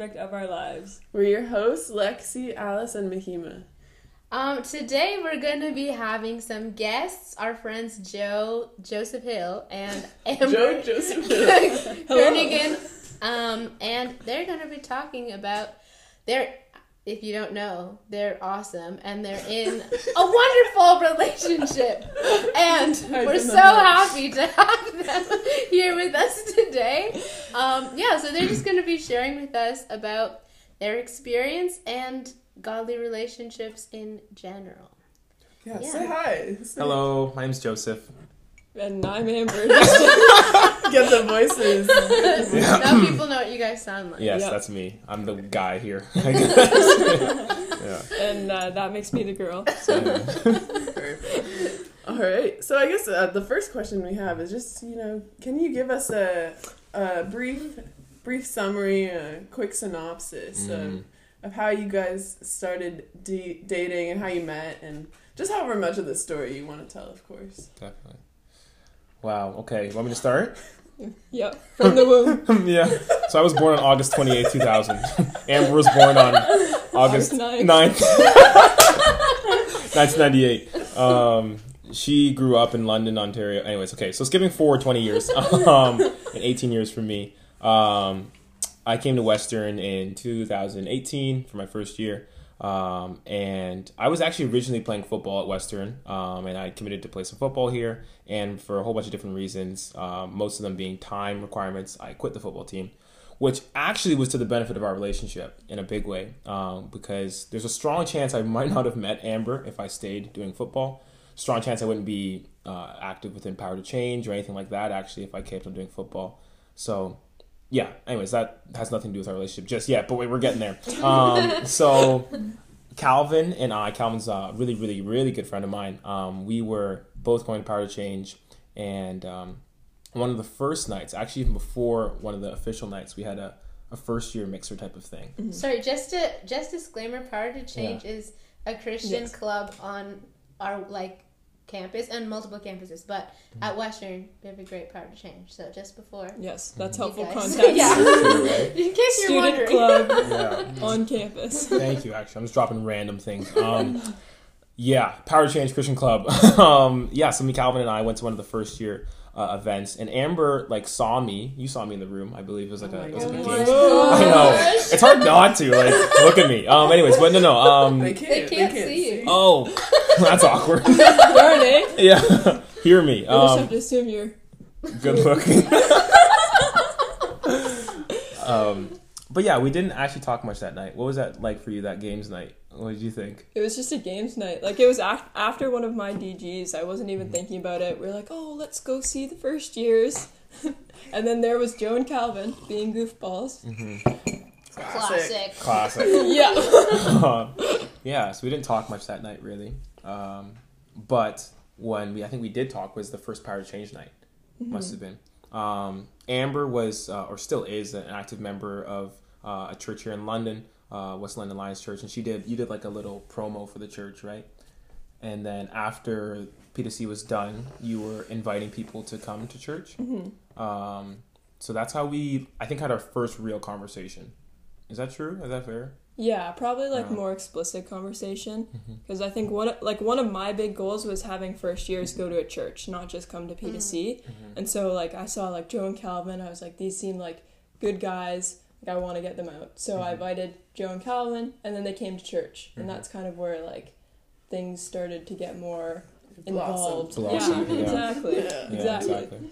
aspect of our lives. We're your hosts, Lexi, Alice, and Mahima. Um, today we're going to be having some guests, our friends Joe, Joseph Hill, and Amber Joe Joseph. Jernigan. Um, and they're going to be talking about their, if you don't know, they're awesome and they're in a wonderful relationship. And we're so happy to have them here with us today. Um, yeah, so they're just going to be sharing with us about their experience and godly relationships in general. Yeah, Yeah. say hi. Say- Hello, my name's Joseph. And I'm Amber. Get the voices. now people know what you guys sound like. Yes, Yep. that's me. I'm the guy here. I guess. yeah. and uh, that makes me the girl. Perfect. All right. So I guess uh, the first question we have is just you know, can you give us a, a brief brief summary, a quick synopsis Mm. of of how you guys started d- dating and how you met and just however much of the story you want to tell, of course. Definitely. Wow. Okay. You want me to start? Yep, from the womb. yeah. So I was born on August 28, 2000. Amber was born on August August 9th. 9th, 1998. Um, she grew up in London, Ontario. Anyways, okay. So skipping forward 20 years, um, and 18 years for me. Um, I came to Western in 2018 for my first year. Um, and I was actually originally playing football at Western, um, and I committed to play some football here. And for a whole bunch of different reasons, um, most of them being time requirements, I quit the football team, which actually was to the benefit of our relationship in a big way. Um, because there's a strong chance I might not have met Amber if I stayed doing football. Strong chance I wouldn't be uh, active within Power to Change or anything like that. Actually, if I kept on doing football, so yeah. Anyways, that has nothing to do with our relationship just yet, but we- we're getting there. Um, so Calvin and I, Calvin's a really, really, really good friend of mine. Um, we were both going to Power to Change, and um, one of the first nights, actually even before one of the official nights, we had a, a first year mixer type of thing. Sorry, just a just disclaimer. Power to Change is a Christian Yes. club on our like campus and multiple campuses, but Mm-hmm. at Western we have a great Power to Change. So just before Yes, that's you helpful guys- context. yeah, True, right? in case you're Student wondering. club Yeah. on campus. Thank you. Actually, I'm just dropping random things. Um, yeah, Power Change Christian Club. um, yeah, so me, Calvin, and I went to one of the first year uh, events, and Amber like saw me. You saw me in the room, I believe. It was like Oh a, it was like a gosh. game. Oh I know. It's hard not to like look at me. Um, anyways, but no, no. Um, They can't. They can't see you. oh, that's awkward. Darn it. yeah, hear me. We just have Um, to assume you're. good looking. um, but yeah, we didn't actually talk much that night. What was that like for you? That games night. What did you think? It was just a games night. Like it was af- after one of my DGs. I wasn't even thinking about it. We are like, oh, let's go see the first years. and then there was Joe and Calvin being goofballs. Classic. Classic. Yeah. Um, yeah, so we didn't talk much that night really. Um, but when we, I think we did talk was the first Power Change night. Must have been. Um, Amber was, uh, or still is, an active member of uh, a church here in London, uh, West London Lions Church, and she did. You did like a little promo for the church, right? And then after P2C was done, you were inviting people to come to church. Um, so that's how we, I think, had our first real conversation. Is that true? Is that fair? Yeah, probably like more explicit conversation because I think one like one of my big goals was having first years go to a church, not just come to P to C. And so like I saw like Joe and Calvin, I was like these seem like good guys. Like I want to get them out. So I invited Joe and Calvin, and then they came to church, and that's kind of where like things started to get more involved. Blossom, yeah, yeah. exactly. Yeah. Yeah, Exactly.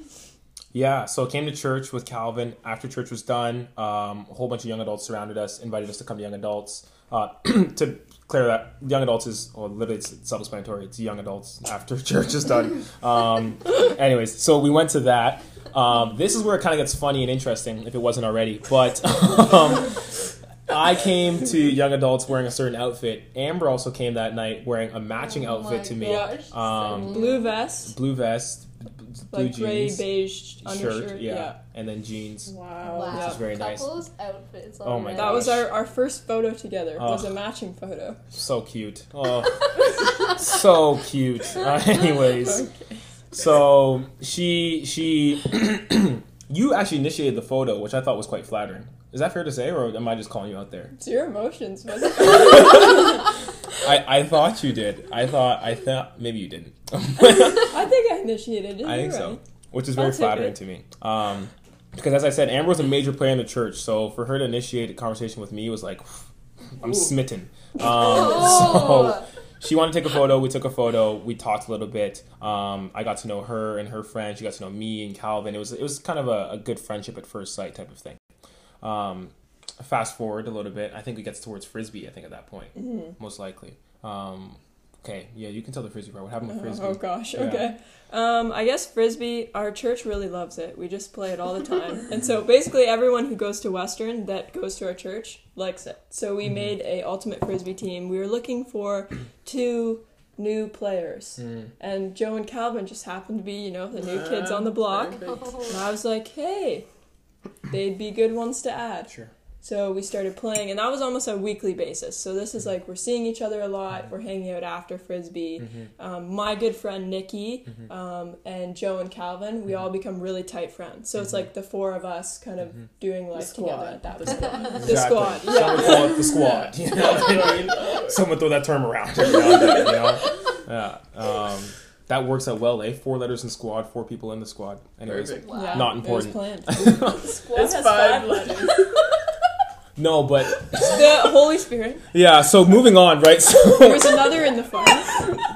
Yeah, so I came to church with Calvin. After church was done, um, a whole bunch of young adults surrounded us, invited us to come to young adults. Uh, to clear that, young adults is, well, literally it's self-explanatory. It's young adults after church is done. Um, anyways, so we went to that. Um, this is where it kind of gets funny and interesting, if it wasn't already. But um, I came to young adults wearing a certain outfit. Amber also came that night wearing a matching Oh outfit to me. gosh, Um, Blue vest, Blue vest, blue like gray jeans, beige undershirt. shirt, yeah. yeah, and then jeans. Wow. Wow. Which is very nice. Couples outfits. Oh my already. That was our, our first photo together. Was a matching photo. So cute. Oh, so cute. Uh, anyways, so she she you actually initiated the photo, which I thought was quite flattering. Is that fair to say, or am I just calling you out there? It's your emotions? I, I thought you did. I thought I thought maybe you didn't. I think I initiated it. I think so, right. which is very flattering to me. Um, because as I said, Amber was a major player in the church, so for her to initiate a conversation with me was like, I'm Ooh. smitten. Um, Oh. so she wanted to take a photo. We took a photo. We talked a little bit. Um, I got to know her and her friend. She got to know me and Calvin. It was it was kind of a, a good friendship at first sight type of thing. Um, fast forward a little bit. I think it gets towards frisbee. I think at that point, Mm-hmm. most likely. Um, okay, yeah, you can tell the frisbee part. What happened with frisbee? Oh gosh. Yeah. Okay. Um, I guess frisbee. Our church really loves it. We just play it all the time, and so basically everyone who goes to Western that goes to our church likes it. So we Mhm. made a ultimate frisbee team. We were looking for two new players, Mm. and Joe and Calvin just happened to be, you know, the new Ah, kids on the block. perfect. And I was like, hey, they'd be good ones to add. Sure. So we started playing, and that was almost a weekly basis. So this is like we're seeing each other a lot. We're hanging out after frisbee. Mhm. Um, my good friend Nikki Mhm. um, and Joe and Calvin, we all become really tight friends. So it's like the four of us kind of doing The life together squad. at that The point. squad. The squad, Some would yeah. call it the squad. You know what I mean? Someone throw that term around. every now and then, you know? Yeah. Um, that works out well, eh? Four letters in squad, four people in the squad. Anyways, Perfect. Wow. Yeah, Not it was important. planned. Squad It's has five five letters. No, but the Holy Spirit. yeah. So moving on, right? So There's another in the front.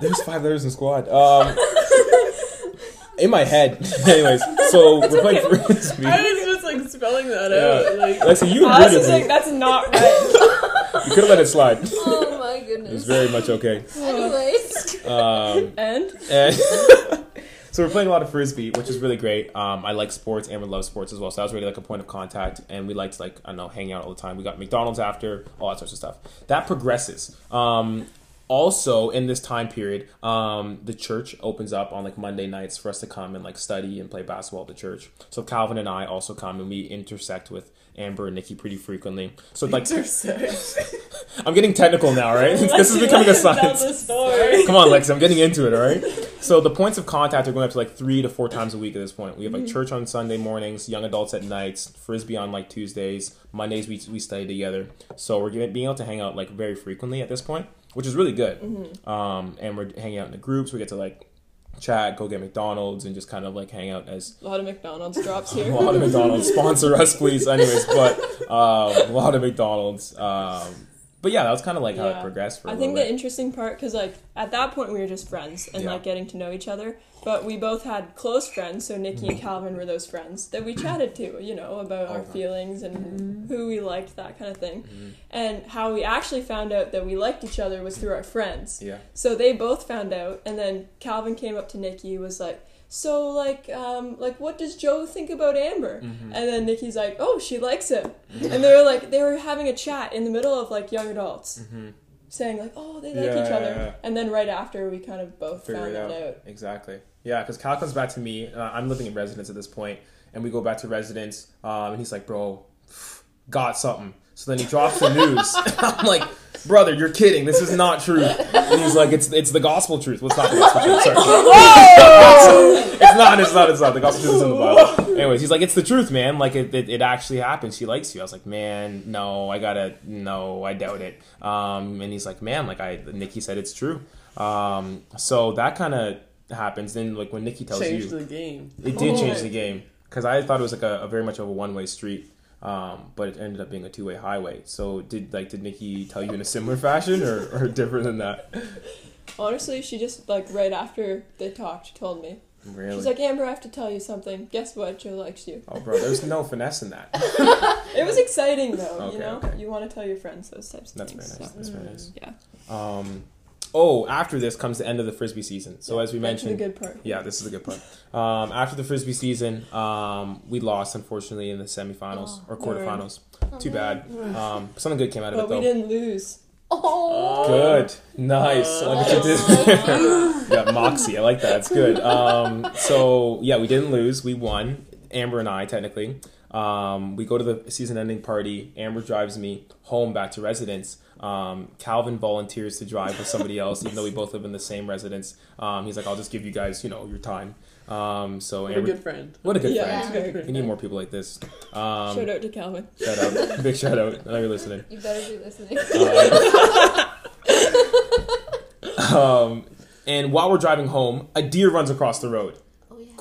there's five letters in squad. Um, in my head, anyways. So we're playing frisbee. I was just like spelling that Yeah. out. Like, Lexi, you agreed just with like, that's not right. You could have let it slide. Oh my goodness. It's very much okay. Anyways. Um, and And so we're playing a lot of frisbee, which is really great. Um, I like sports, and we love sports as well. So that was really like a point of contact, and we liked like I don't know, hanging out all the time. We got McDonald's after, all that sorts of stuff. That progresses. Um, also, in this time period, um, the church opens up on like Monday nights for us to come and like study and play basketball at the church. So Calvin and I also come and we intersect with Amber and Nikki pretty frequently. So like. I'm getting technical now, right? this is becoming a science. Tell the story. Come on, Lex, I'm getting into it, all right? So the points of contact are going up to like three to four times a week at this point. We have like church on Sunday mornings, young adults at nights, frisbee on like Tuesdays, Mondays we, we study together. So we're getting, being able to hang out like very frequently at this point, which is really good. Um, and we're hanging out in the groups. We get to like chat, go get McDonald's, and just kind of like hang out as A lot of McDonald's drops here. a lot of McDonald's sponsor us, please. Anyways, but um, a lot of McDonald's. Um, but yeah, that was kind of like how it progressed for a I little think bit. the interesting part, because like at that point we were just friends and Yeah. like getting to know each other, but we both had close friends. So Nikki and Calvin were those friends that we chatted to, you know, about our Okay. feelings and who we liked, that kind of thing. Mhm. And how we actually found out that we liked each other was through our friends. Yeah. So they both found out, and then Calvin came up to Nikki, was like, "So like, um, like, what does Joe think about Amber?" Mhm. And then Nikki's like, "Oh, she likes him," and they were like, they were having a chat in the middle of like young adults, Mhm. saying like, "Oh, they like Yeah, each other," yeah, and then right after we kind of both Figure found it that out. out. Exactly. Yeah, because Cal comes back to me. Uh, I'm living in residence at this point, and we go back to residence, um, and he's like, "Bro, got something." So then he drops the news. I'm like, "Brother, you're kidding. This is not true." And he's like, "It's it's the gospel truth." Well, it's not the gospel truth. Sorry. it's not. It's not. It's not. The gospel truth is in the Bible. Anyways, he's like, "It's the truth, man. Like it, it, it actually happened. She likes you." I was like, "Man, no, I gotta. No, I doubt it." Um, and he's like, "Man, like I." Nikki said it's true. Um, so that kind of happens. Then like when Nikki tells Changed you, the game. it did Oh. change the game because I thought it was like a, a very much of a one way street. Um, but it ended up being a two way highway. So did like did Nikki tell you in a similar fashion or, or different than that? Honestly, she just like right after they talked, she told me. Really? She's like, "Amber, I have to tell you something. Guess what? Joe likes you." oh, bro, there's no finesse in that. It was exciting though. Okay, you know, okay. you want to tell your friends those types of That's very things. nice. so, That's very nice. yeah. Um, oh, after this comes the end of the frisbee season. So as we That's the mentioned, good part. Yeah, this is the good part. Um, after the frisbee season, um, we lost unfortunately in the semifinals or quarterfinals. Too bad. Um, something good came out of But it though. we didn't lose. Oh. Good, nice. I like what you did there. yeah, moxie. I like that. It's good. Um, so yeah, we didn't lose. We won. Amber and I technically. Um, we go to the season-ending party. Amber drives me home back to residence. Um, Calvin volunteers to drive with somebody else, even though we both live in the same residence. Um, he's like, "I'll just give you guys, you know, your time." Um, so What a good friend. what a good Yeah. friend. good We need more people like this. Um, Shout out to Calvin. Shout out. Big shout out. I know you're listening. You better be listening. Um, um, and while we're driving home, a deer runs across the road.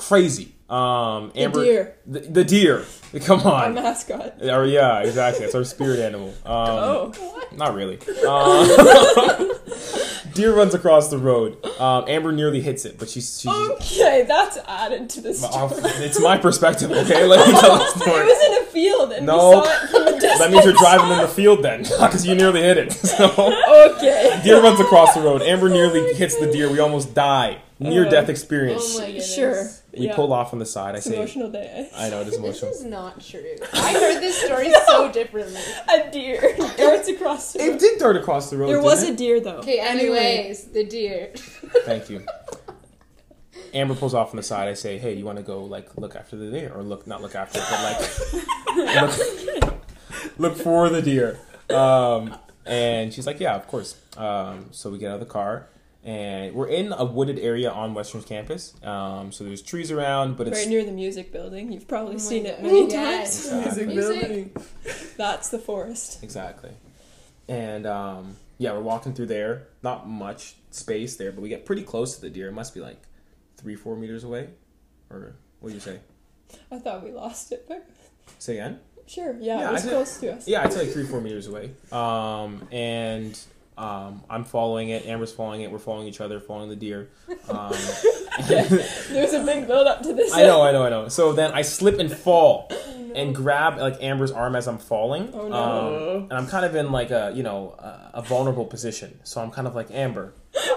Oh yeah. Crazy. Um, The Amber, deer, The, the deer. Come on. our mascot. Or, yeah, exactly. It's our spirit animal. Um, oh, Not really. Uh, deer runs across the road. Um, Amber nearly hits it, but she's. she's okay, that's added to the story. it's my perspective, okay? Let me tell the It was in a field and No. we saw it from a distance. That means you're driving in the field then, because you nearly hit it. So. Okay. Deer runs across the road. Amber nearly hits the deer. We almost die. Near death experience. Oh my goodness. Sure. We yeah. pull off on the side. I It's say, emotional day. I know it is This emotional. is not true. I heard this story so differently. A deer darts across the It road. did dart across the road. There didn't was it? a deer though. Okay, anyways, the deer. Thank you. Amber pulls off on the side. I say, "Hey, you want to go like look after the deer, or look not look after, it, but like look, look for the deer?" Um, and she's like, "Yeah, of course." Um, so we get out of the car, and we're in a wooded area on Western's campus. Um, so there's trees around, but it's Right near the music building. You've probably Oh my seen it many Yes. times. Music Music. building. That's the forest. Exactly. And um, yeah, we're walking through there. Not much space there, but we get pretty close to the deer. It must be like three, four meters away. Or what do you say? I thought we lost it, but Say again? sure. Yeah, Yeah, it was I did- close to us. Yeah, I'd like three, four meters away. Um, and um, I'm following it. Amber's following it. We're following each other, following the deer. Um, There's a big build up to this. I know, I know, I know. So then I slip and fall and grab like Amber's arm as I'm falling. Oh, no. Um, and I'm kind of in like a you know a, a vulnerable position. So I'm kind of like Amber.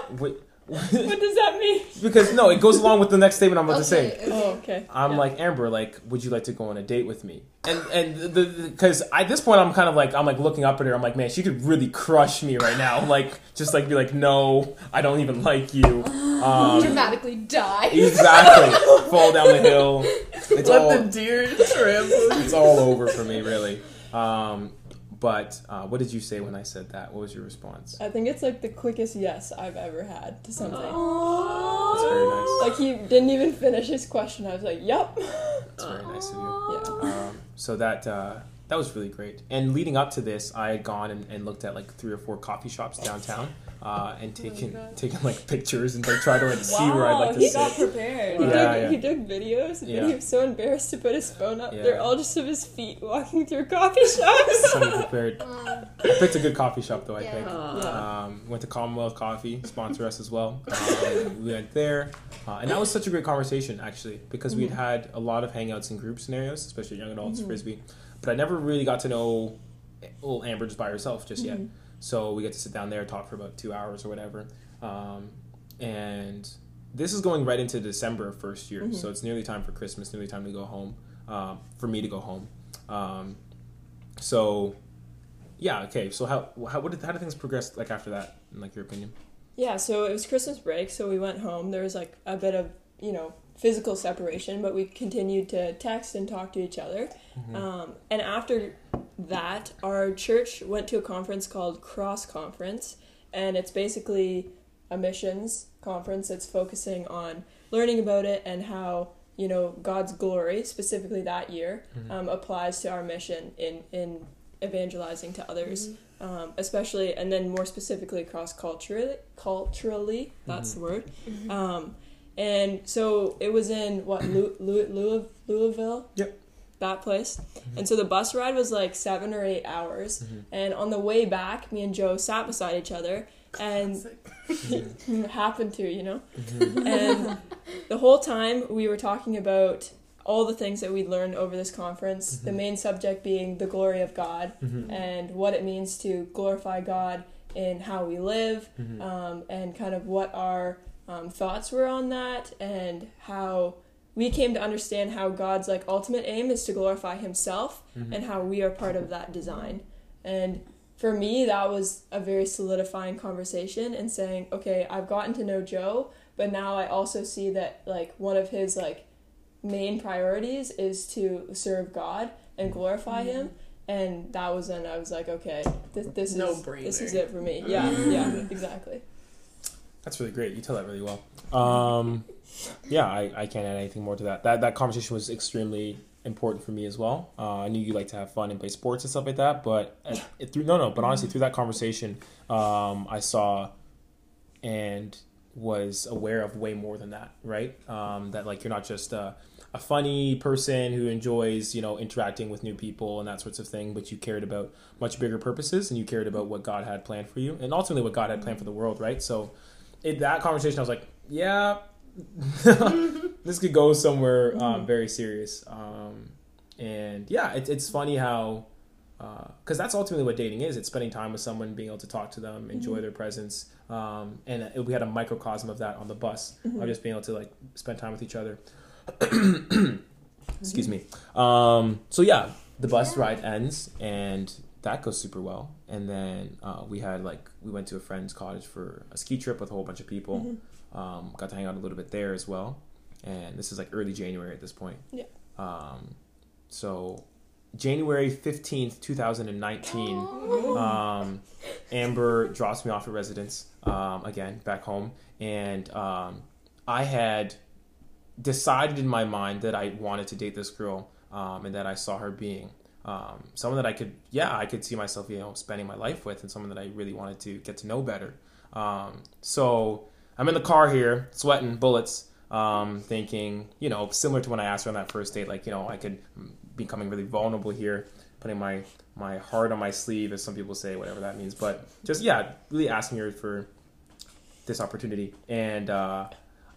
Wait, What does that mean? because no, it goes along with the next statement I'm about to say. Okay, Oh, okay. I'm Yeah. like Amber, like, would you like to go on a date with me? And and the because at this point I'm kind of like I'm like looking up at her. I'm like, man, she could really crush me right now. Like just like be like, no, I don't even like you. Um, dramatically die. exactly. Fall down the hill. It's Let all the deer trample. it's all over for me, really. Um, but uh, what did you say when I said that? What was your response? I think it's like the quickest yes I've ever had to something. That's very nice. Like he didn't even finish his question. I was like, "Yep." That's very nice of you. Yeah. Um, so that uh, that was really great. And leading up to this, I had gone and, and looked at like three or four coffee shops downtown, uh, and taking God. taken like pictures and like try to like see where I'd like to see. he sit. got prepared. He, Yeah, took, yeah. he took videos, but Yeah. he was so embarrassed to put his phone up. Yeah. They're all just of his feet walking through coffee shops. So prepared. Um, I picked a good coffee shop though. I think. Yeah. Um, went to Commonwealth Coffee, sponsor us as well. Um, we went there, uh, and that was such a great conversation actually because we'd had a lot of hangouts in group scenarios, especially young adults frisbee, but I never really got to know little Amber just by herself just yet. So we get to sit down there, talk for about two hours or whatever, um, and this is going right into December of first year, so it's nearly time for Christmas, nearly time to go home, um, for me to go home. Um, so yeah, okay. So how how what did, how did things progress like after that? In like your opinion? Yeah, so it was Christmas break, so we went home. There was like a bit of, you know, physical separation, but we continued to text and talk to each other. Um, and after that, our church went to a conference called Cross Conference, and it's basically a missions conference that's focusing on learning about it and how you know God's glory, specifically that year, um, applies to our mission in in evangelizing to others, um, especially and then more specifically cross culturally. Culturally, that's the word. Um, and so it was in what Lou, Lou, Louis, Louisville. Yep. That place, mm-hmm. and so the bus ride was like seven or eight hours. Mm-hmm. And on the way back, me and Joe sat beside each other, and happened to, you know. Mm-hmm. and the whole time we were talking about all the things that we learned over this conference. The main subject being the glory of God and what it means to glorify God in how we live, um, and kind of what our um, thoughts were on that, and how we came to understand how God's like ultimate aim is to glorify Himself, and how we are part of that design. And for me, that was a very solidifying conversation and saying, okay, I've gotten to know Joe, but now I also see that like one of his like main priorities is to serve God and glorify Him. And that was when I was like, okay, this, this is No-brainer. this is it for me. Yeah, yeah, exactly. That's really great. You tell that really well. Um, yeah, I, I can't add anything more to that. That that conversation was extremely important for me as well. Uh, I knew you like to have fun and play sports and stuff like that, but uh, it, through no no, but honestly through that conversation, um, I saw and was aware of way more than that. Right? Um, that like you're not just a, a funny person who enjoys you know interacting with new people and that sorts of thing, but you cared about much bigger purposes and you cared about what God had planned for you and ultimately what God had planned for the world. Right? So in that conversation, I was like, yeah, this could go somewhere um, very serious. Um, and yeah, it's it's funny how, because that's ultimately what dating is. It's spending time with someone, being able to talk to them, enjoy their presence. Um, and it, we had a microcosm of that on the bus of just being able to like spend time with each other. Excuse me. Um, so yeah, the bus ride ends and that goes super well. And then uh, we had like we went to a friend's cottage for a ski trip with a whole bunch of people. Um, got to hang out a little bit there as well. And this is like early January at this point. Yeah. Um, so January fifteenth, two thousand and nineteen. Um, Amber drops me off at residence um, again back home, and um, I had decided in my mind that I wanted to date this girl, um, and that I saw her being um, someone that I could, yeah, I could see myself, you know, spending my life with, and someone that I really wanted to get to know better. Um, so I'm in the car here, sweating bullets, um, thinking, you know, similar to when I asked her on that first date, like, you know, I could becoming really vulnerable here, putting my my heart on my sleeve, as some people say, whatever that means. But just yeah, really asking her for this opportunity, and uh,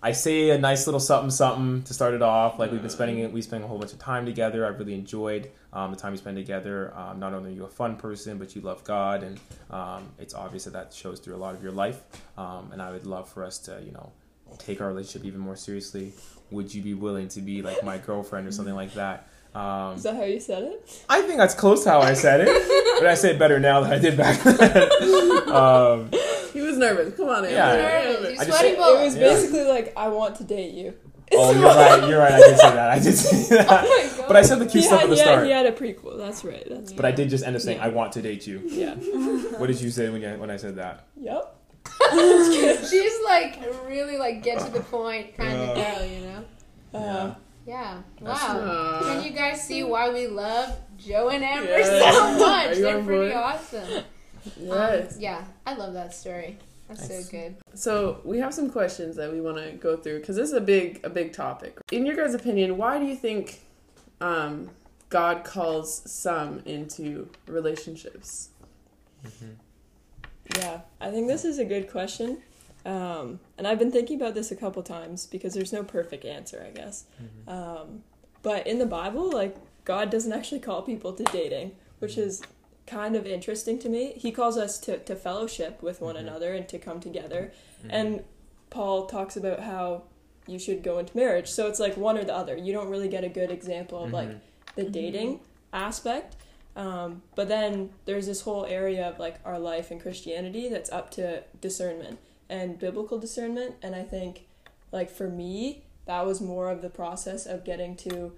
I say a nice little something something to start it off. Like we've been spending it, we spent a whole bunch of time together. I really enjoyed um, the time we spent together. Um, not only are you a fun person, but you love God, and um, it's obvious that that shows through a lot of your life. Um, and I would love for us to, you know, take our relationship even more seriously. Would you be willing to be like my girlfriend or something like that? Um, Is that how you said it? I think that's close to how I said it, but I say it better now than I did back then. He was nervous. Come on, Amber. Yeah. Nervous. Amber. You're just sweating said- It bullets. was Yeah. basically like, I want to date you. oh, you're right. You're right. I did say that. I did say that. Oh my god. But I said the cute he stuff had, at the he had- start. He had a prequel. That's right. That's But I did just end up saying, "I want to date you." yeah. What did you say when you, when I said that? Yep. She's like really like get to the point kind of girl, you know. Uh, Yeah. That's Wow. Aw. Can you guys see why we love Joe and Amber Yes. so Are much? you They're on pretty board? awesome. Yes. Um, yeah, I love that story. That's Nice. so good. So we have some questions that we want to go through because this is a big a big topic. In your guys' opinion, why do you think um, God calls some into relationships? yeah. I think this is a good question. Um, and I've been thinking about this a couple times because there's no perfect answer, I guess. Um, but in the Bible, like, God doesn't actually call people to dating, which is kind of interesting to me. He calls us to, to fellowship with one mm-hmm. another and to come together. Mm-hmm. And Paul talks about how you should go into marriage. So it's like one or the other. You don't really get a good example of like mm-hmm. the dating aspect. Um, but then there's this whole area of like our life in Christianity that's up to discernment and biblical discernment. And I think, like, for me, that was more of the process of getting to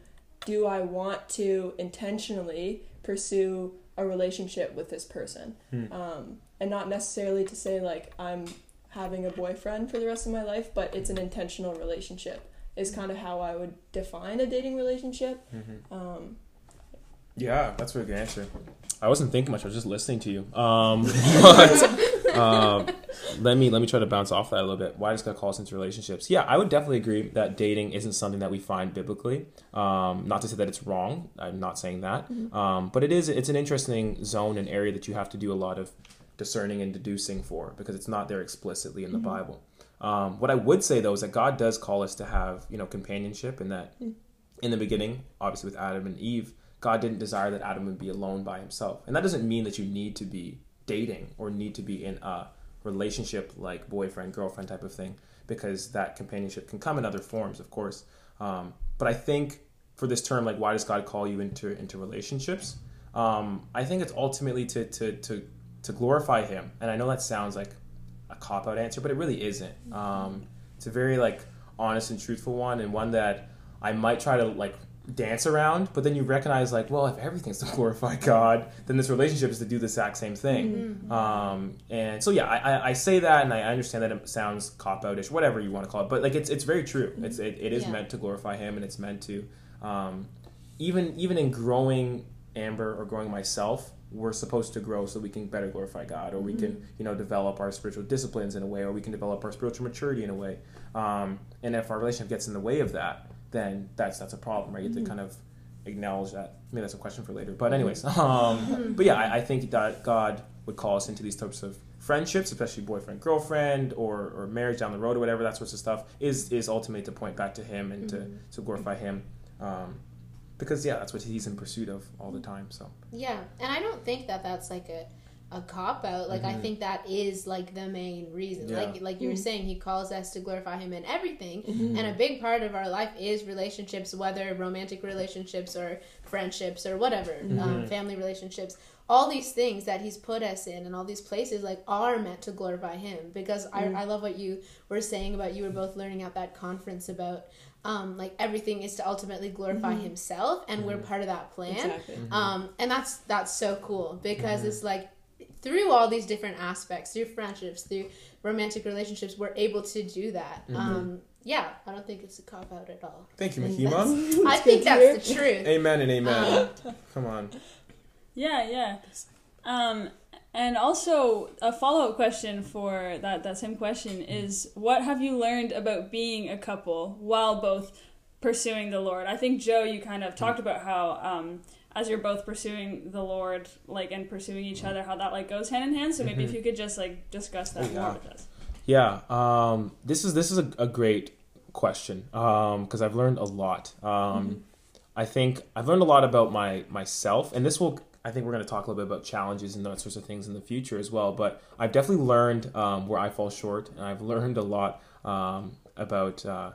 do I want to intentionally pursue a relationship with this person? Hmm. Um, and not necessarily to say, like, I'm having a boyfriend for the rest of my life, but it's an intentional relationship, is kind of how I would define a dating relationship. Um, Yeah, that's a really good answer. I wasn't thinking much. I was just listening to you. Um, but um, let me let me try to bounce off that a little bit. Why does God call us into relationships? Yeah, I would definitely agree that dating isn't something that we find biblically. Um, not to say that it's wrong. I'm not saying that. Um, but it is. It's an interesting zone and area that you have to do a lot of discerning and deducing for because it's not there explicitly in the Bible. Um, what I would say though is that God does call us to have you know companionship, and that in the beginning, obviously with Adam and Eve, God didn't desire that Adam would be alone by himself. And that doesn't mean that you need to be dating or need to be in a relationship like boyfriend, girlfriend type of thing, because that companionship can come in other forms, of course. Um, but I think for this term, like, why does God call you into into relationships? Um, I think it's ultimately to to to to glorify Him. And I know that sounds like a cop out answer, but it really isn't. Um, it's a very like honest and truthful one, and one that I might try to like dance around, but then you recognize like, well, if everything's to glorify God, then this relationship is to do the exact same thing. Um, and so yeah, I, I, I say that, and I understand that it sounds cop outish, whatever you want to call it, but like it's it's very true. It's it, it is Yeah. meant to glorify Him, and it's meant to um, even even in growing Amber or growing myself. We're supposed to grow so we can better glorify God, or we can, you know, develop our spiritual disciplines in a way, or we can develop our spiritual maturity in a way. Um, and if our relationship gets in the way of that, then that's that's a problem, right? You have to kind of acknowledge that. Maybe that's a question for later. But anyways, um, but yeah, I, I think that God would call us into these types of friendships, especially boyfriend girlfriend or, or marriage down the road or whatever that sorts of stuff, is is ultimately to point back to Him and to to glorify Him, um, because yeah, that's what He's in pursuit of all the time. So Yeah, and I don't think that that's like a a cop out. Like I Mhm. think that is like the main reason. Yeah. Like like you were saying, he calls us to glorify him in everything, Mm-hmm. and a big part of our life is relationships, whether romantic relationships or friendships or whatever, um, family relationships. All these things that he's put us in, and all these places, like are meant to glorify him. Because I, I love what you were saying about you were both learning at that conference about. Um, like everything is to ultimately glorify himself, and we're part of that plan Exactly. um, and that's that's so cool because it's like through all these different aspects through friendships through romantic relationships we're able to do that um, yeah i don't think it's a cop out at all thank you, And Mahima. i think that's the truth Amen and amen. Um, Come on. Yeah, yeah. Um, and also a follow up question for that that same question is what have you learned about being a couple while both pursuing the Lord? I think Joe, you kind of talked about how um, as you're both pursuing the Lord, like and pursuing each other, how that like goes hand in hand. So maybe if you could just like discuss that Oh, yeah. more with us. Yeah, um, this is this is a, a great question because I've learned a lot. Um, I think I've learned a lot about my myself, and this will. I think we're going to talk a little bit about challenges and those sorts of things in the future as well. But I've definitely learned um, where I fall short, and I've learned a lot um, about uh,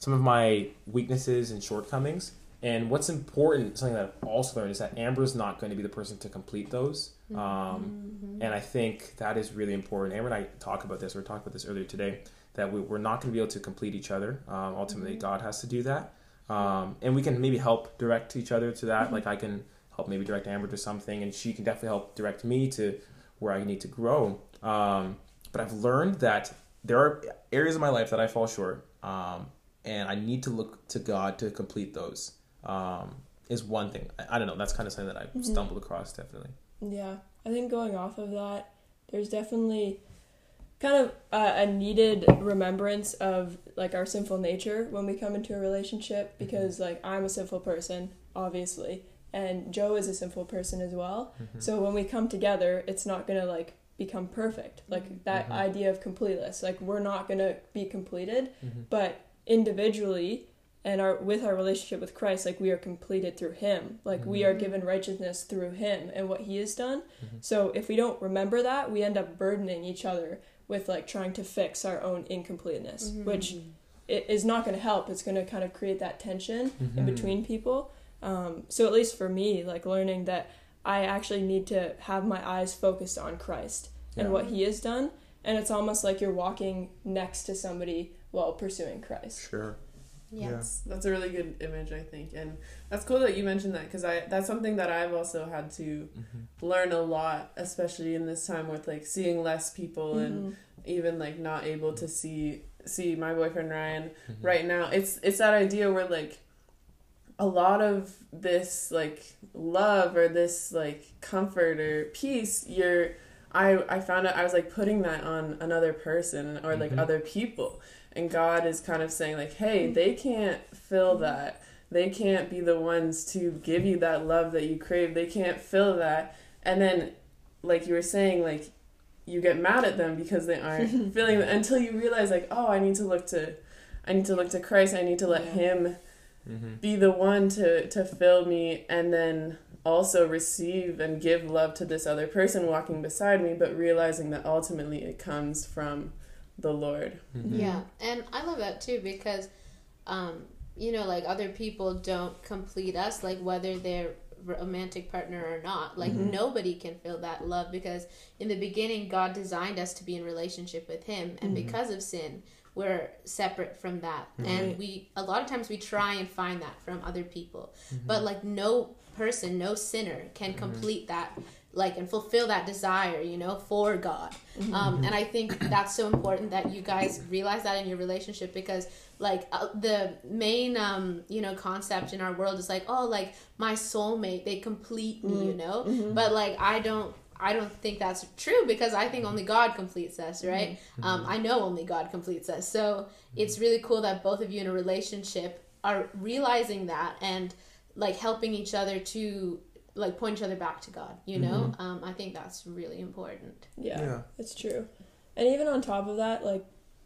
some of my weaknesses and shortcomings. And what's important, something that I've also learned, is that Amber's not going to be the person to complete those. Um, And I think that is really important. Amber and I talk about this, we were talking about this earlier today, that we, we're not going to be able to complete each other. Um, ultimately, God has to do that. Um, and we can maybe help direct each other to that. Like I can help maybe direct Amber to something, and she can definitely help direct me to where I need to grow. Um, but I've learned that there are areas of my life that I fall short, um, and I need to look to God to complete those. Um, is one thing. I, I don't know. That's kind of something that I've mm-hmm. stumbled across, definitely. Yeah, I think going off of that, there's definitely kind of uh, a needed remembrance of like our sinful nature when we come into a relationship mm-hmm. because like I'm a sinful person, obviously, and Joe is a sinful person as well. Mm-hmm. So when we come together, it's not gonna like become perfect. Like that idea of completeness, like we're not gonna be completed, but individually and our with our relationship with Christ, like we are completed through Him. Like we are mm-hmm. given righteousness through Him and what He has done. Mm-hmm. So if we don't remember that, we end up burdening each other with like trying to fix our own incompleteness, mm-hmm. which it is not going to help. It's going to kind of create that tension in between people. Um, so at least for me, like learning that I actually need to have my eyes focused on Christ and what He has done, and it's almost like you're walking next to somebody while pursuing Christ. Sure. Yeah, Yes, that's a really good image, I think, and that's cool that you mentioned that because I that's something that I've also had to mm-hmm. learn a lot, especially in this time with like seeing less people and mm-hmm. even like not able to see see my boyfriend Ryan mm-hmm. right now. It's it's that idea where like a lot of this like love or this like comfort or peace you're I I found out I was like putting that on another person or like Mhm. other people and God is kind of saying like hey they can't fill that they can't be the ones to give you that love that you crave they can't fill that and then like you were saying like you get mad at them because they aren't feeling it until you realize like oh I need to look to I need to look to Christ I need to let Yeah. him Mm-hmm. be the one to to fill me and then also receive and give love to this other person walking beside me but realizing that ultimately it comes from the lord. Mm-hmm. Yeah and i love that too because um you know like other people don't complete us like whether they're romantic partner or not. Like mm-hmm. nobody can feel that love because in the beginning god designed us to be in relationship with him and mm-hmm. because of sin we're separate from that. And we a lot of times we try and find that from other people. But like no person no sinner can complete that like and fulfill that desire you know for god. Um, and i think that's so important that you guys realize that in your relationship because like uh, the main um you know concept in our world is like oh like my soulmate they complete me you know? But like i don't I don't think that's true because I think only God completes us, right? Um, I know only God completes us. So it's really cool that both of you in a relationship are realizing that and like helping each other to like point each other back to God, you know? Um, I think that's really important. Yeah, Yeah. it's true. And even on top of that, like,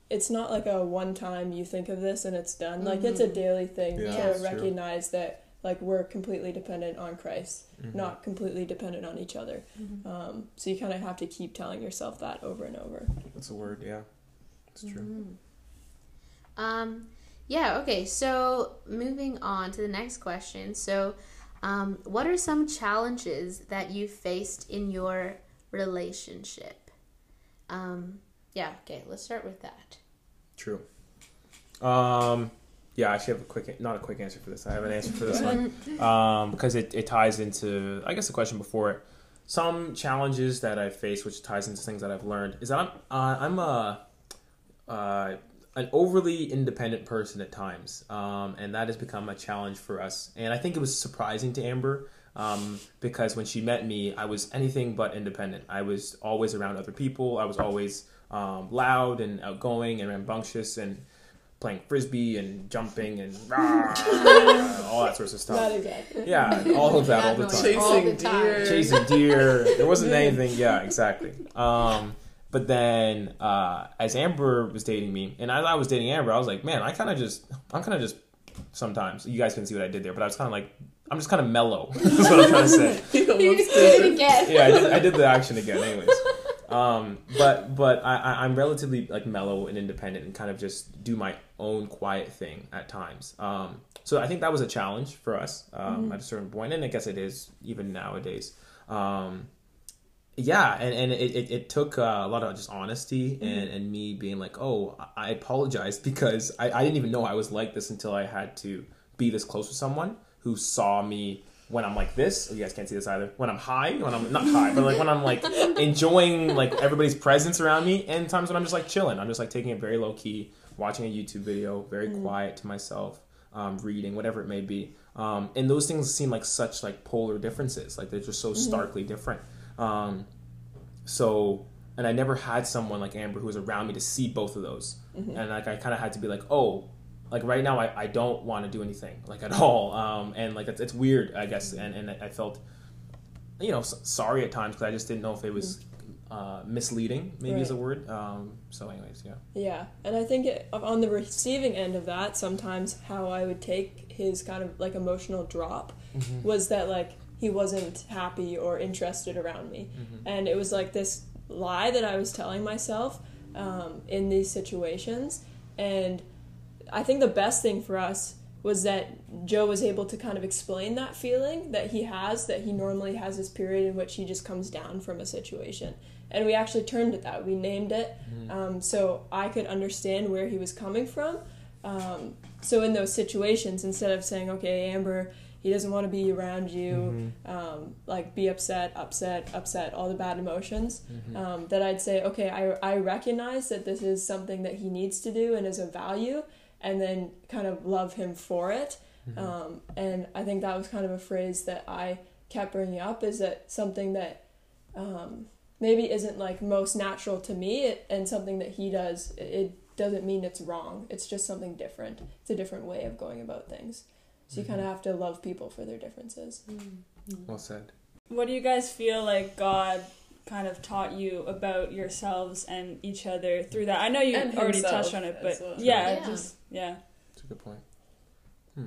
it's not like a one time you think of this and it's done. Like, it's a daily thing Yeah, to that's true. recognize that, like, we're completely dependent on Christ, not completely dependent on each other. Um, so you kind of have to keep telling yourself that over and over. That's a word. Yeah, it's true. Mm-hmm. Um, yeah, okay, so moving on to the next question. So, um, what are some challenges that you faced in your relationship? Um, yeah, okay, let's start with that. True. Um, yeah, I actually have a quick, not a quick answer for this. I have an answer for this one um, because it, it ties into, I guess, the question before it. Some challenges that I face, which ties into things that I've learned, is that I'm uh, I'm a uh, an overly independent person at times, um, and that has become a challenge for us. And I think it was surprising to Amber um, because when she met me, I was anything but independent. I was always around other people. I was always um, loud and outgoing and rambunctious and playing frisbee and jumping and rah, all that sorts of stuff. Not exactly. Yeah, all of that all the time. noise all the Chasing time. deer. Chasing deer. There wasn't anything. Yeah, exactly. Um, but then uh, as Amber was dating me, and as I was dating Amber, I was like, man, I kind of just, I'm kind of just. Sometimes you guys can see what I did there, but I was kind of like, I'm just kind of mellow. That's what I'm trying to say. You just did it again. Yeah, I did, I did the action again, anyways. Um, but but I, I'm relatively like mellow and independent and kind of just do my own quiet thing at times. Um, so I think that was a challenge for us um, at a certain point, and I guess it is even nowadays. Um, yeah, and, and it, it, it took uh, a lot of just honesty and, and me being like, oh, I apologize because I, I didn't even know I was like this until I had to be this close with someone who saw me when I'm like this. You guys can't see this either. When I'm high, when I'm not high, but like when I'm like enjoying like everybody's presence around me, and times when I'm just like chilling. I'm just like taking it very low key, watching a YouTube video, very quiet to myself, um, reading, whatever it may be. Um, and those things seem like such like polar differences. Like they're just so starkly different. Um, so and I never had someone like Amber who was around me to see both of those. And like I kind of had to be like, oh, like right now I, I don't want to do anything like at all. Um, and like it's, it's weird, I guess. And and I felt, you know, s- sorry at times because I just didn't know if it was uh, misleading. Maybe is a word. Um, so anyways, yeah. Yeah, and I think it, on the receiving end of that, sometimes how I would take his kind of like emotional drop was that like he wasn't happy or interested around me, and it was like this lie that I was telling myself um, in these situations, and I think the best thing for us was that Joe was able to kind of explain that feeling that he has, that he normally has this period in which he just comes down from a situation. And we actually termed it that. We named it um, so I could understand where he was coming from. Um, so in those situations, instead of saying, okay, Amber, he doesn't want to be around you, um, like be upset, upset, upset, all the bad emotions, um, that I'd say, okay, I, I recognize that this is something that he needs to do and is a value, and then kind of love him for it. Um, and I think that was kind of a phrase that I kept bringing up is that something that um, maybe isn't like most natural to me it, and something that he does, it doesn't mean it's wrong. It's just something different. It's a different way of going about things. So you kind of have to love people for their differences. Well said. What do you guys feel like God kind of taught you about yourselves and each other through that? I know you And already touched on it, but well. yeah, Yeah. just yeah. That's a good point. Hmm.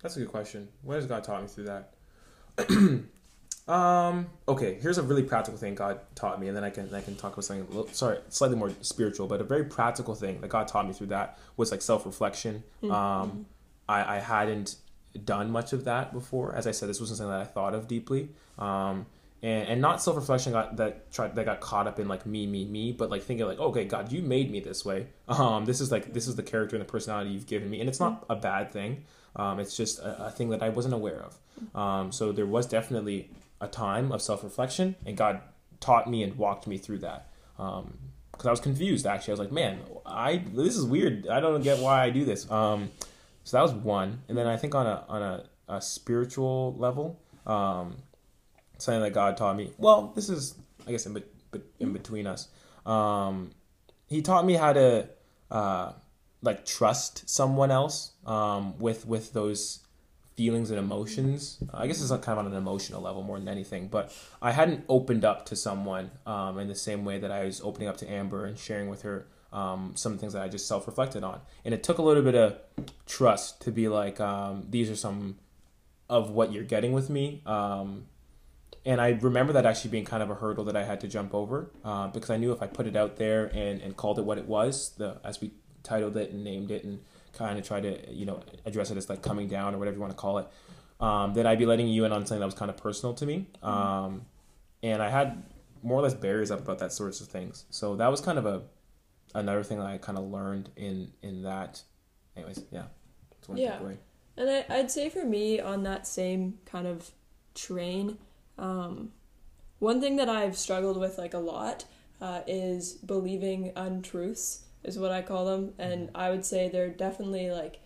That's a good question. What has God taught me through that? um. Okay. Here's a really practical thing God taught me, and then I can I can talk about something. A little, sorry, slightly more spiritual, but a very practical thing that God taught me through that was like self reflection. Um, I I hadn't done much of that before. As I said, this wasn't something that I thought of deeply. Um, and, and not self reflection got that tried that got caught up in like me me me, but like thinking like okay God you made me this way. Um, this is like this is the character and the personality you've given me, and it's not a bad thing. Um, it's just a, a thing that I wasn't aware of. Um, so there was definitely a time of self reflection, and God taught me and walked me through that. Um, because I was confused actually. I was like, man, I this is weird. I don't get why I do this. So that was one, and then I think on a on a, a spiritual level, um, something that God taught me. Well, this is I guess in, be, in between us. Um, he taught me how to uh, like trust someone else um, with with those feelings and emotions. I guess it's kind of on an emotional level more than anything. But I hadn't opened up to someone um, in the same way that I was opening up to Amber and sharing with her um, some things that I just self reflected on. And it took a little bit of trust to be like, um, these are some of what you're getting with me. Um, and I remember that actually being kind of a hurdle that I had to jump over uh, because I knew if I put it out there and, and called it what it was, the as we titled it and named it and kind of tried to you know address it as like coming down or whatever you want to call it, um, that I'd be letting you in on something that was kind of personal to me. Mm-hmm. Um, and I had more or less barriers up about that sorts of things. So that was kind of a another thing that I kind of learned in in that. Anyways, yeah, that's one yeah. takeaway. And I, I'd say for me on that same kind of train, um, one thing that I've struggled with like a lot uh, is believing untruths is what I call them. And mm-hmm. I would say they're definitely like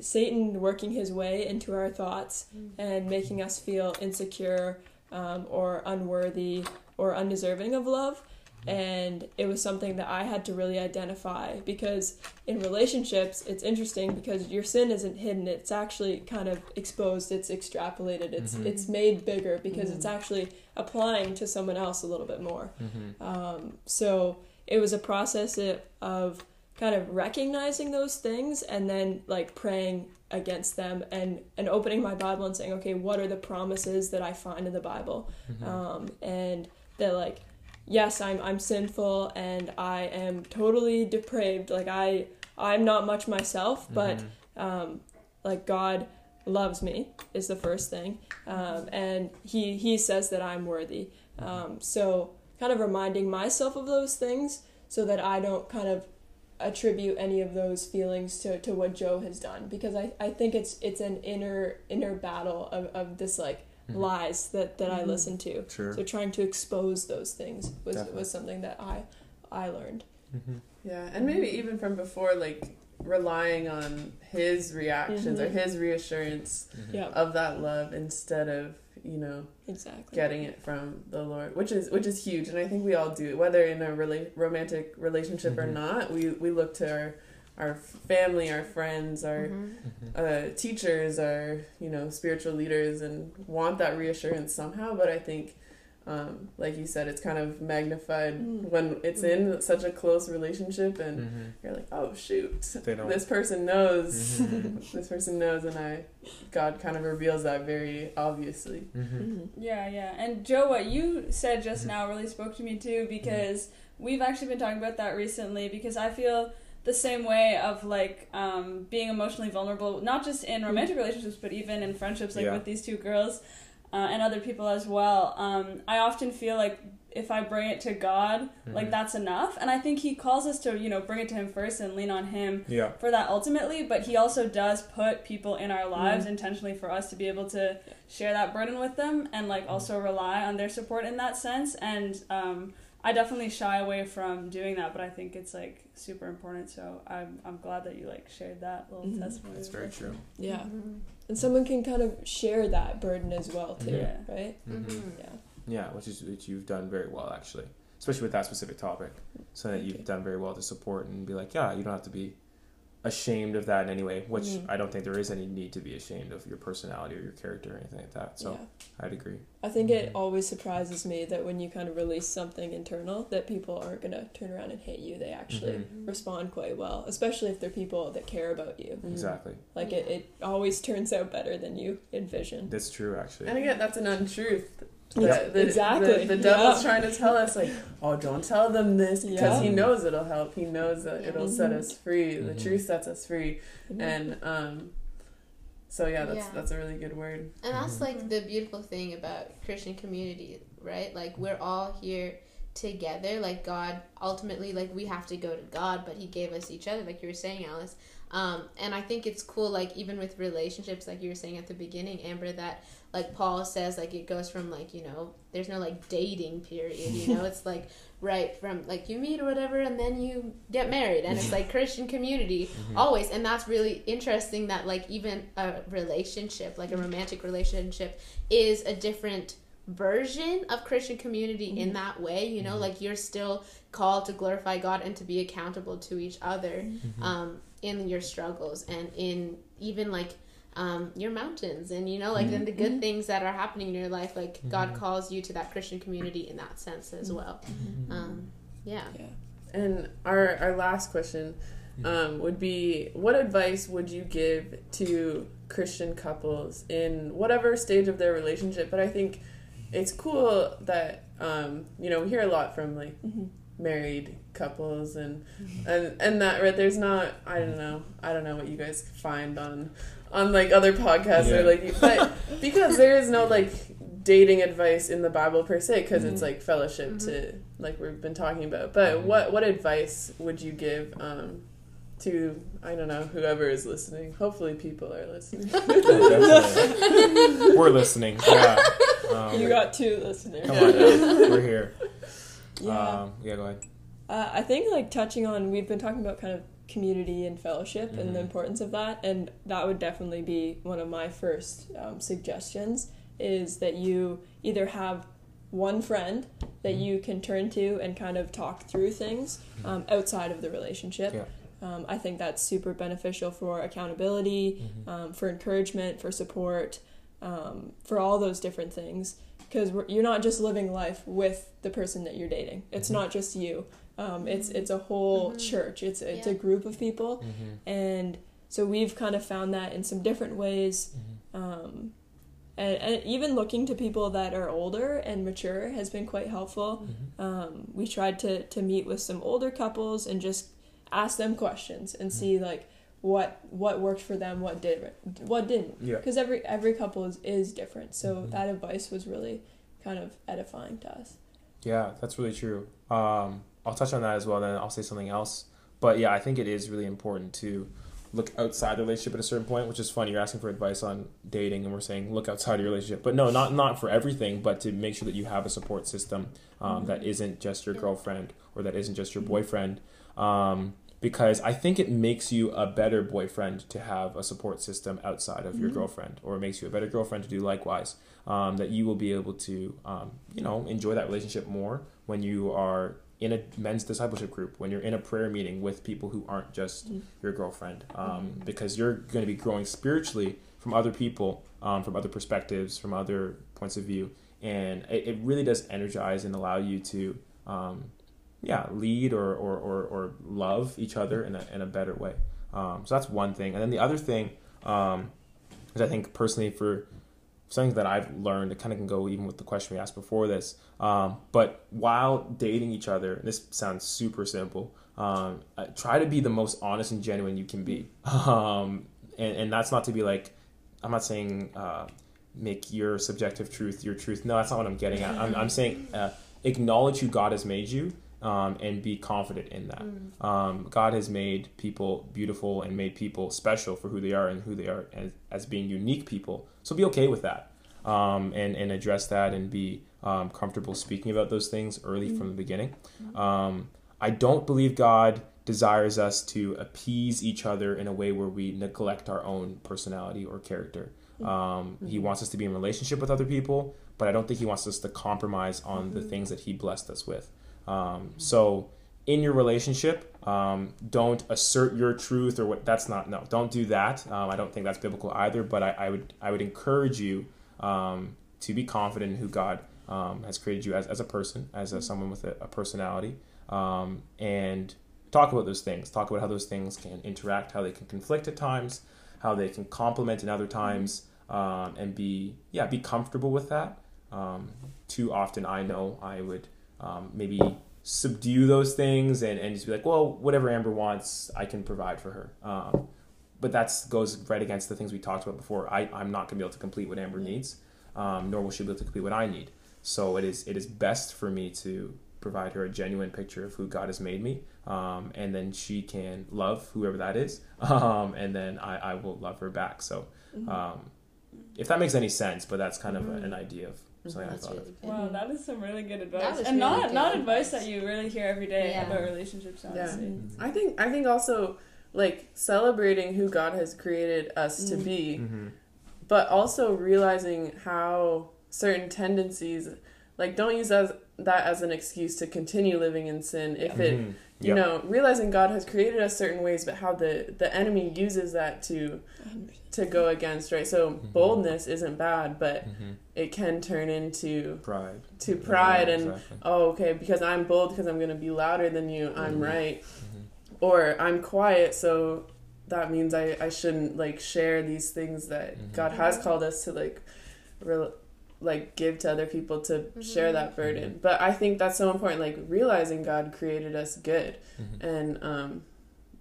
Satan working his way into our thoughts mm. and making us feel insecure um, or unworthy or undeserving of love. And it was something that I had to really identify because in relationships, it's interesting because your sin isn't hidden; it's actually kind of exposed. It's extrapolated. It's mm-hmm. it's made bigger because mm-hmm. it's actually applying to someone else a little bit more. Mm-hmm. Um, so it was a process of kind of recognizing those things and then like praying against them and and opening my bible and saying okay what are the promises that i find in the bible mm-hmm. um, and that like yes i'm i'm sinful and i am totally depraved. Like i i'm not much myself but mm-hmm. um, like god loves me is the first thing. Um, and he he says that i'm worthy. Um, so kind of reminding myself of those things so that I don't kind of attribute any of those feelings to, to what Joe has done. Because I, I think it's it's an inner inner battle of, of this like mm-hmm. lies that, that mm-hmm. I listen to. Sure. So trying to expose those things was Definitely. was something that I I learned. Mm-hmm. Yeah, and maybe even from before, like relying on his reactions or mm-hmm. his reassurance mm-hmm. of that love instead of you know exactly getting it from the lord which is which is huge and i think we all do whether in a really romantic relationship mm-hmm. or not we we look to our our family our friends our mm-hmm. uh, teachers our you know spiritual leaders and want that reassurance somehow but i think um, like you said, it's kind of magnified mm. when it's mm. in such a close relationship, and mm-hmm. you're like, oh shoot, this person knows, mm-hmm. this person knows, and I, God kind of reveals that very obviously. Mm-hmm. mm-hmm. Yeah, yeah, and Joe, what you said just mm-hmm. now really spoke to me too because we've actually been talking about that recently because I feel the same way of like um, being emotionally vulnerable, not just in romantic relationships, but even in friendships, like yeah. with these two girls uh, and other people as well. Um, I often feel like if I bring it to God, mm-hmm. like that's enough. And I think He calls us to, you know, bring it to Him first and lean on Him yeah. for that ultimately. But He also does put people in our lives mm-hmm. intentionally for us to be able to share that burden with them and like mm-hmm. also rely on their support in that sense. And um, I definitely shy away from doing that, but I think it's like super important. So I'm I'm glad that you like shared that little mm-hmm. testimony. That's very true. Yeah, mm-hmm. and someone can kind of share that burden as well too, yeah. right? Mm-hmm. Yeah, yeah, which is which you've done very well actually, especially with that specific topic. So that you've done very well to support and be like, yeah, you don't have to be ashamed of that in any way, which mm-hmm. I don't think there is any need to be ashamed of your personality or your character or anything like that. So yeah. I'd agree. I think mm-hmm. it always surprises me that when you kind of release something internal, that people aren't going to turn around and hate you. They actually mm-hmm. respond quite well, especially if they're people that care about you. Mm-hmm. Exactly. Like it, it always turns out better than you envisioned. That's true, actually. And again, that's an untruth. Yeah, the, exactly. The, the devil's yeah. trying to tell us like, oh, don't tell them this because yeah. he knows it'll help. He knows that it'll mm-hmm. set us free. The mm-hmm. truth sets us free, mm-hmm. and um, so yeah, that's that's a really good word. And that's like the beautiful thing about Christian community. right? Like we're all here together. Like God, ultimately, like we have to go to God, but He gave us each other, like you were saying, Alice. Um, and I think it's cool, like even with relationships, like you were saying at the beginning, Amber, that like Paul says, like it goes from like you know, there's no like dating period, you know, it's like right from like you meet or whatever, and then you get married, and it's like Christian community Mm-hmm. always, and that's really interesting that like even a relationship, like a romantic relationship, is a different version of Christian community in that way, you know, like you're still called to glorify God and to be accountable to each other um, in your struggles and in even like um, your mountains and you know like in the good things that are happening in your life like God calls you to that Christian community in that sense as well. Um, yeah. And our our last question um, would be, what advice would you give to Christian couples in whatever stage of their relationship? But I think it's cool that um, you know we hear a lot from like married couples and and and that right there's not I don't know I don't know what you guys find on on like other podcasts or like but because there is no like dating advice in the Bible per se because it's like fellowship to like we've been talking about but what what advice would you give um to I don't know whoever is listening hopefully people are listening Definitely. We're listening. Yeah. Um, You got two listeners. come on, now. we're here. Yeah. Um, yeah, go ahead. Uh, I think like touching on we've been talking about kind of community and fellowship and the Mhm. importance of that, and that would definitely be one of my first um, suggestions. Is that you either have one friend that Mhm. you can turn to and kind of talk through things um, outside of the relationship. Yeah. Um, I think that's super beneficial for accountability, Mm-hmm. um, for encouragement, for support, um, for all those different things. Because you're not just living life with the person that you're dating. It's Mhm. not just you. Um, it's it's a whole Mhm. church. It's it's a group of people, Mm-hmm. and so we've kind of found that in some different ways. Mm-hmm. Um, and, and even looking to people that are older and mature has been quite helpful. Mm-hmm. Um, we tried to to meet with some older couples and just ask them questions and see like what what worked for them, what did what didn't. Yeah. Because every every couple is, is different. So Mhm. that advice was really kind of edifying to us. Yeah, that's really true. Um, I'll touch on that as well. Then I'll say something else. But yeah, I think it is really important to look outside the relationship at a certain point. Which is funny. You're asking for advice on dating, and we're saying look outside your relationship. But no, not not for everything, but to make sure that you have a support system um, that isn't just your girlfriend or that isn't just your boyfriend. Um, because I think it makes you a better boyfriend to have a support system outside of your Mhm. girlfriend, or it makes you a better girlfriend to do likewise. Um, that you will be able to, um, you know, enjoy that relationship more when you are in a men's discipleship group, when you're in a prayer meeting with people who aren't just Mhm. your girlfriend, um, Mhm. because you're going to be growing spiritually from other people, um, from other perspectives, from other points of view, and it, it really does energize and allow you to, um, yeah, lead or, or, or, or love each other in a, in a better way. Um, so that's one thing. And then the other thing um, is I think personally for something that I've learned, it kind of can go even with the question we asked before this. Um, but while dating each other, this sounds super simple, um, uh, try to be the most honest and genuine you can be. Um, and, and that's not to be like, I'm not saying uh, make your subjective truth your truth. No, that's not what I'm getting at. I'm, I'm saying uh, acknowledge who God has made you um, and be confident in that. Um, God has made people beautiful and made people special for who they are and who they are as, as being unique people. So be okay with that um, and, and address that and be um, comfortable speaking about those things early from the beginning. Um, I don't believe God desires us to appease each other in a way where we neglect our own personality or character. Um, He wants us to be in relationship with other people, but I don't think He wants us to compromise on the things that He blessed us with. Um, so in your relationship, um, don't assert your truth or what. That's not no. Don't do that. Um, I don't think that's biblical either. But I, I would I would encourage you um, to be confident in who God um, has created you as, as a person, as a, someone with a, a personality, um, and talk about those things. Talk about how those things can interact, how they can conflict at times, how they can complement in other times, and be yeah be comfortable with that. Too often, I know I would um, maybe subdue those things and, and just be like, well, whatever Amber wants, I can provide for her. Um, but that goes right against the things we talked about before. I, I'm not going to be able to complete what Amber needs, um, nor will she be able to complete what I need. So it is it is best for me to provide her a genuine picture of who God has made me, um, and then she can love whoever that is, um, and then I, I will love her back. So, Mm-hmm. um, if that makes any sense, but that's kind of a, an idea of something I That's thought really of. good. Wow, that is some really good advice, That and really not good not advice advice. that you really hear every day Yeah. about relationships. Honestly, I think I think also like celebrating who God has created us to be, Mm-hmm. but also realizing how certain tendencies, like don't use as that as an excuse to continue living in sin. If it, Mhm. you Yep. know, realizing God has created us certain ways, but how the the enemy uses that to to go against, right? So Mhm. boldness isn't bad, but Mhm. It can turn into Pride. to pride Yeah, and exactly. oh okay because i'm bold because i'm going to be louder than you i'm Mhm. right Mhm. or i'm quiet so that means i i shouldn't like share these things that Mhm. god has called us to like re- like give to other people to share that burden but i think that's so important like realizing god created us good and um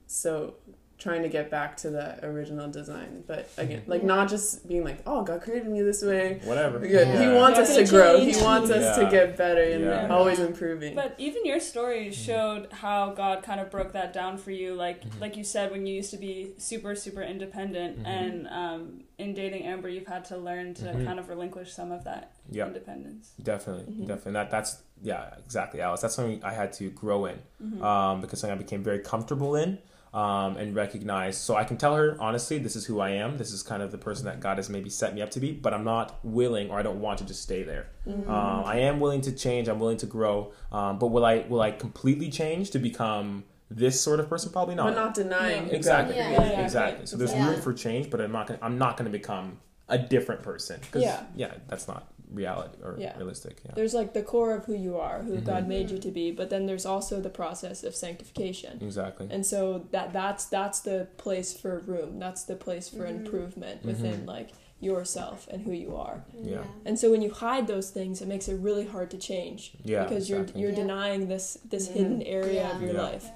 so trying to get back to that original design but again Mhm. like not just being like oh god created me this way Whatever. Good. Yeah. He wants Not us to gonna grow. He wants us to get better and Yeah. always improving. But even your story showed how God kind of broke that down for you. Like Mhm. like you said, when you used to be super super independent, Mhm. and um, in dating Amber, you've had to learn to Mhm. kind of relinquish some of that Yep. independence. Definitely, Mhm. definitely. That that's yeah, exactly, Alice. That's something I had to grow in, Mhm. um, because something I became very comfortable in, um, and recognize. So I can tell her honestly, this is who I am. This is kind of the person that God has maybe set me up to be. But I'm not willing, or I don't want to just stay there. Mm-hmm. Um, I am willing to change. I'm willing to grow. Um, but will I will I completely change to become this sort of person? Probably not. but not denying. Yeah. exactly, Yeah. Yeah, yeah. exactly. So there's Yeah. room for change, but I'm not gonna I'm not gonna become a different person. 'Cause, Yeah. yeah, that's not reality or Yeah. realistic. Yeah. There's like the core of who you are, who Mhm. God made you to be, but then there's also the process of sanctification. Exactly. And so that that's that's the place for room. That's the place for Mhm. improvement within like yourself and who you are. Yeah. And so when you hide those things, it makes it really hard to change Yeah. because exactly. you're you're Yeah. denying this this Mhm. hidden area of your Yeah. life.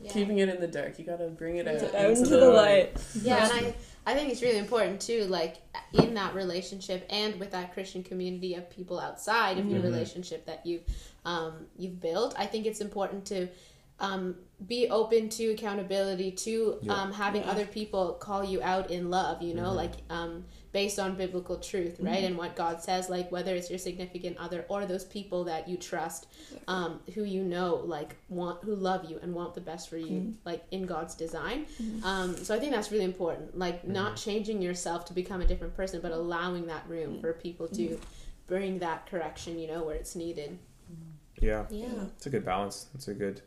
Yeah. Keeping it in the dark. You gotta bring it out, Yeah. Out into the light. Yeah, and I, I think it's really important too, like in that relationship and with that Christian community of people outside of your Mhm. relationship that you've um, you've built. I think it's important to um, be open to accountability, to Yeah. um, having Yeah. other people call you out in love. You know, Mhm. like um, based on biblical truth, right, and what God says. Like whether it's your significant other or those people that you trust, um, who you know, like want who love you and want the best for you, Mhm. like in God's design. Mhm. Um, so I think that's really important. Like not changing yourself to become a different person, but allowing that room for people to bring that correction, you know, where it's needed. Yeah. Yeah. It's a good balance. It's a good.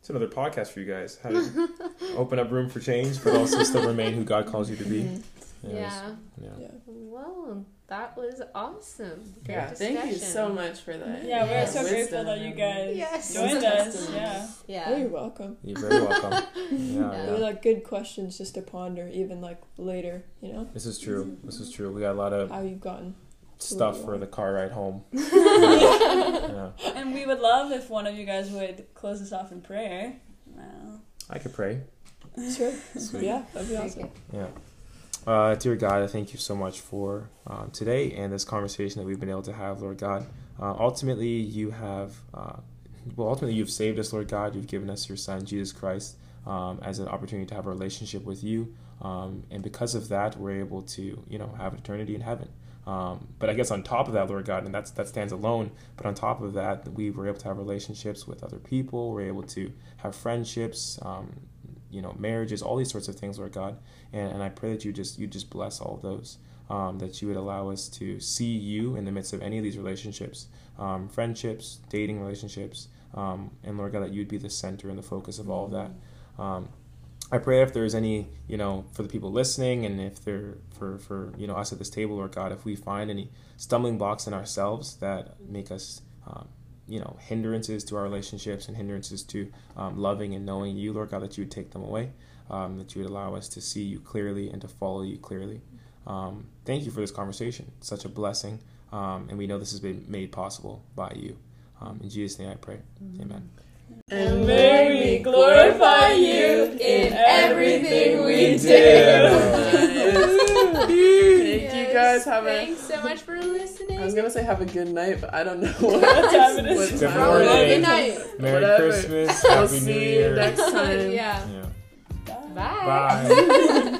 It's another podcast for you guys. How to open up room for change, but also still remain who God calls you to be. Anyways, Yeah. yeah. Yeah. Whoa, that was awesome. Great Yeah, thank you so much for that. Yeah, we're Yes. so grateful that you guys Yes. joined us. Testimony. Yeah. Oh, Yeah. you're welcome. You're very welcome. Yeah, Yeah. They're like good questions just to ponder, even like later. You know This is true. This is true. We got a lot of how you've gotten. stuff for the car ride home. yeah. And we would love if one of you guys would close us off in prayer. Wow. I could pray. Sure. Sweet. Yeah, that'd be awesome. Yeah. Uh, dear God, I thank you so much for um, today and this conversation that we've been able to have, Lord God. Uh, ultimately, you have, uh, well, ultimately, you've saved us, Lord God. You've given us your Son, Jesus Christ, um, as an opportunity to have a relationship with you. Um, and because of that, we're able to, you know, have eternity in heaven. Um, but I guess on top of that, Lord God, and that's that stands alone. But on top of that, we were able to have relationships with other people. We're able to have friendships, um, you know, marriages, all these sorts of things, Lord God. And, and I pray that you just you just bless all of those. Um, that you would allow us to see you in the midst of any of these relationships, um, friendships, dating relationships, um, and Lord God, that you'd be the center and the focus of all of that. Um, I pray if there's any, you know, for the people listening, and if they're for for you know us at this table, Lord God, if we find any stumbling blocks in ourselves that make us, um, you know, hindrances to our relationships and hindrances to um, loving and knowing you, Lord God, that you would take them away, um, that you would allow us to see you clearly and to follow you clearly. Um, thank you for this conversation; it's such a blessing, um, and we know this has been made possible by you. Um, in Jesus' name, I pray. Amen. And may we glorify you in everything we do. Thank you you guys have a. Thanks so much for listening. I was gonna say have a good night, but I don't know what time it is. Good morning. Good night. Merry Whatever. Christmas. We'll New see Year. you next time. yeah. Yeah. Bye. Bye.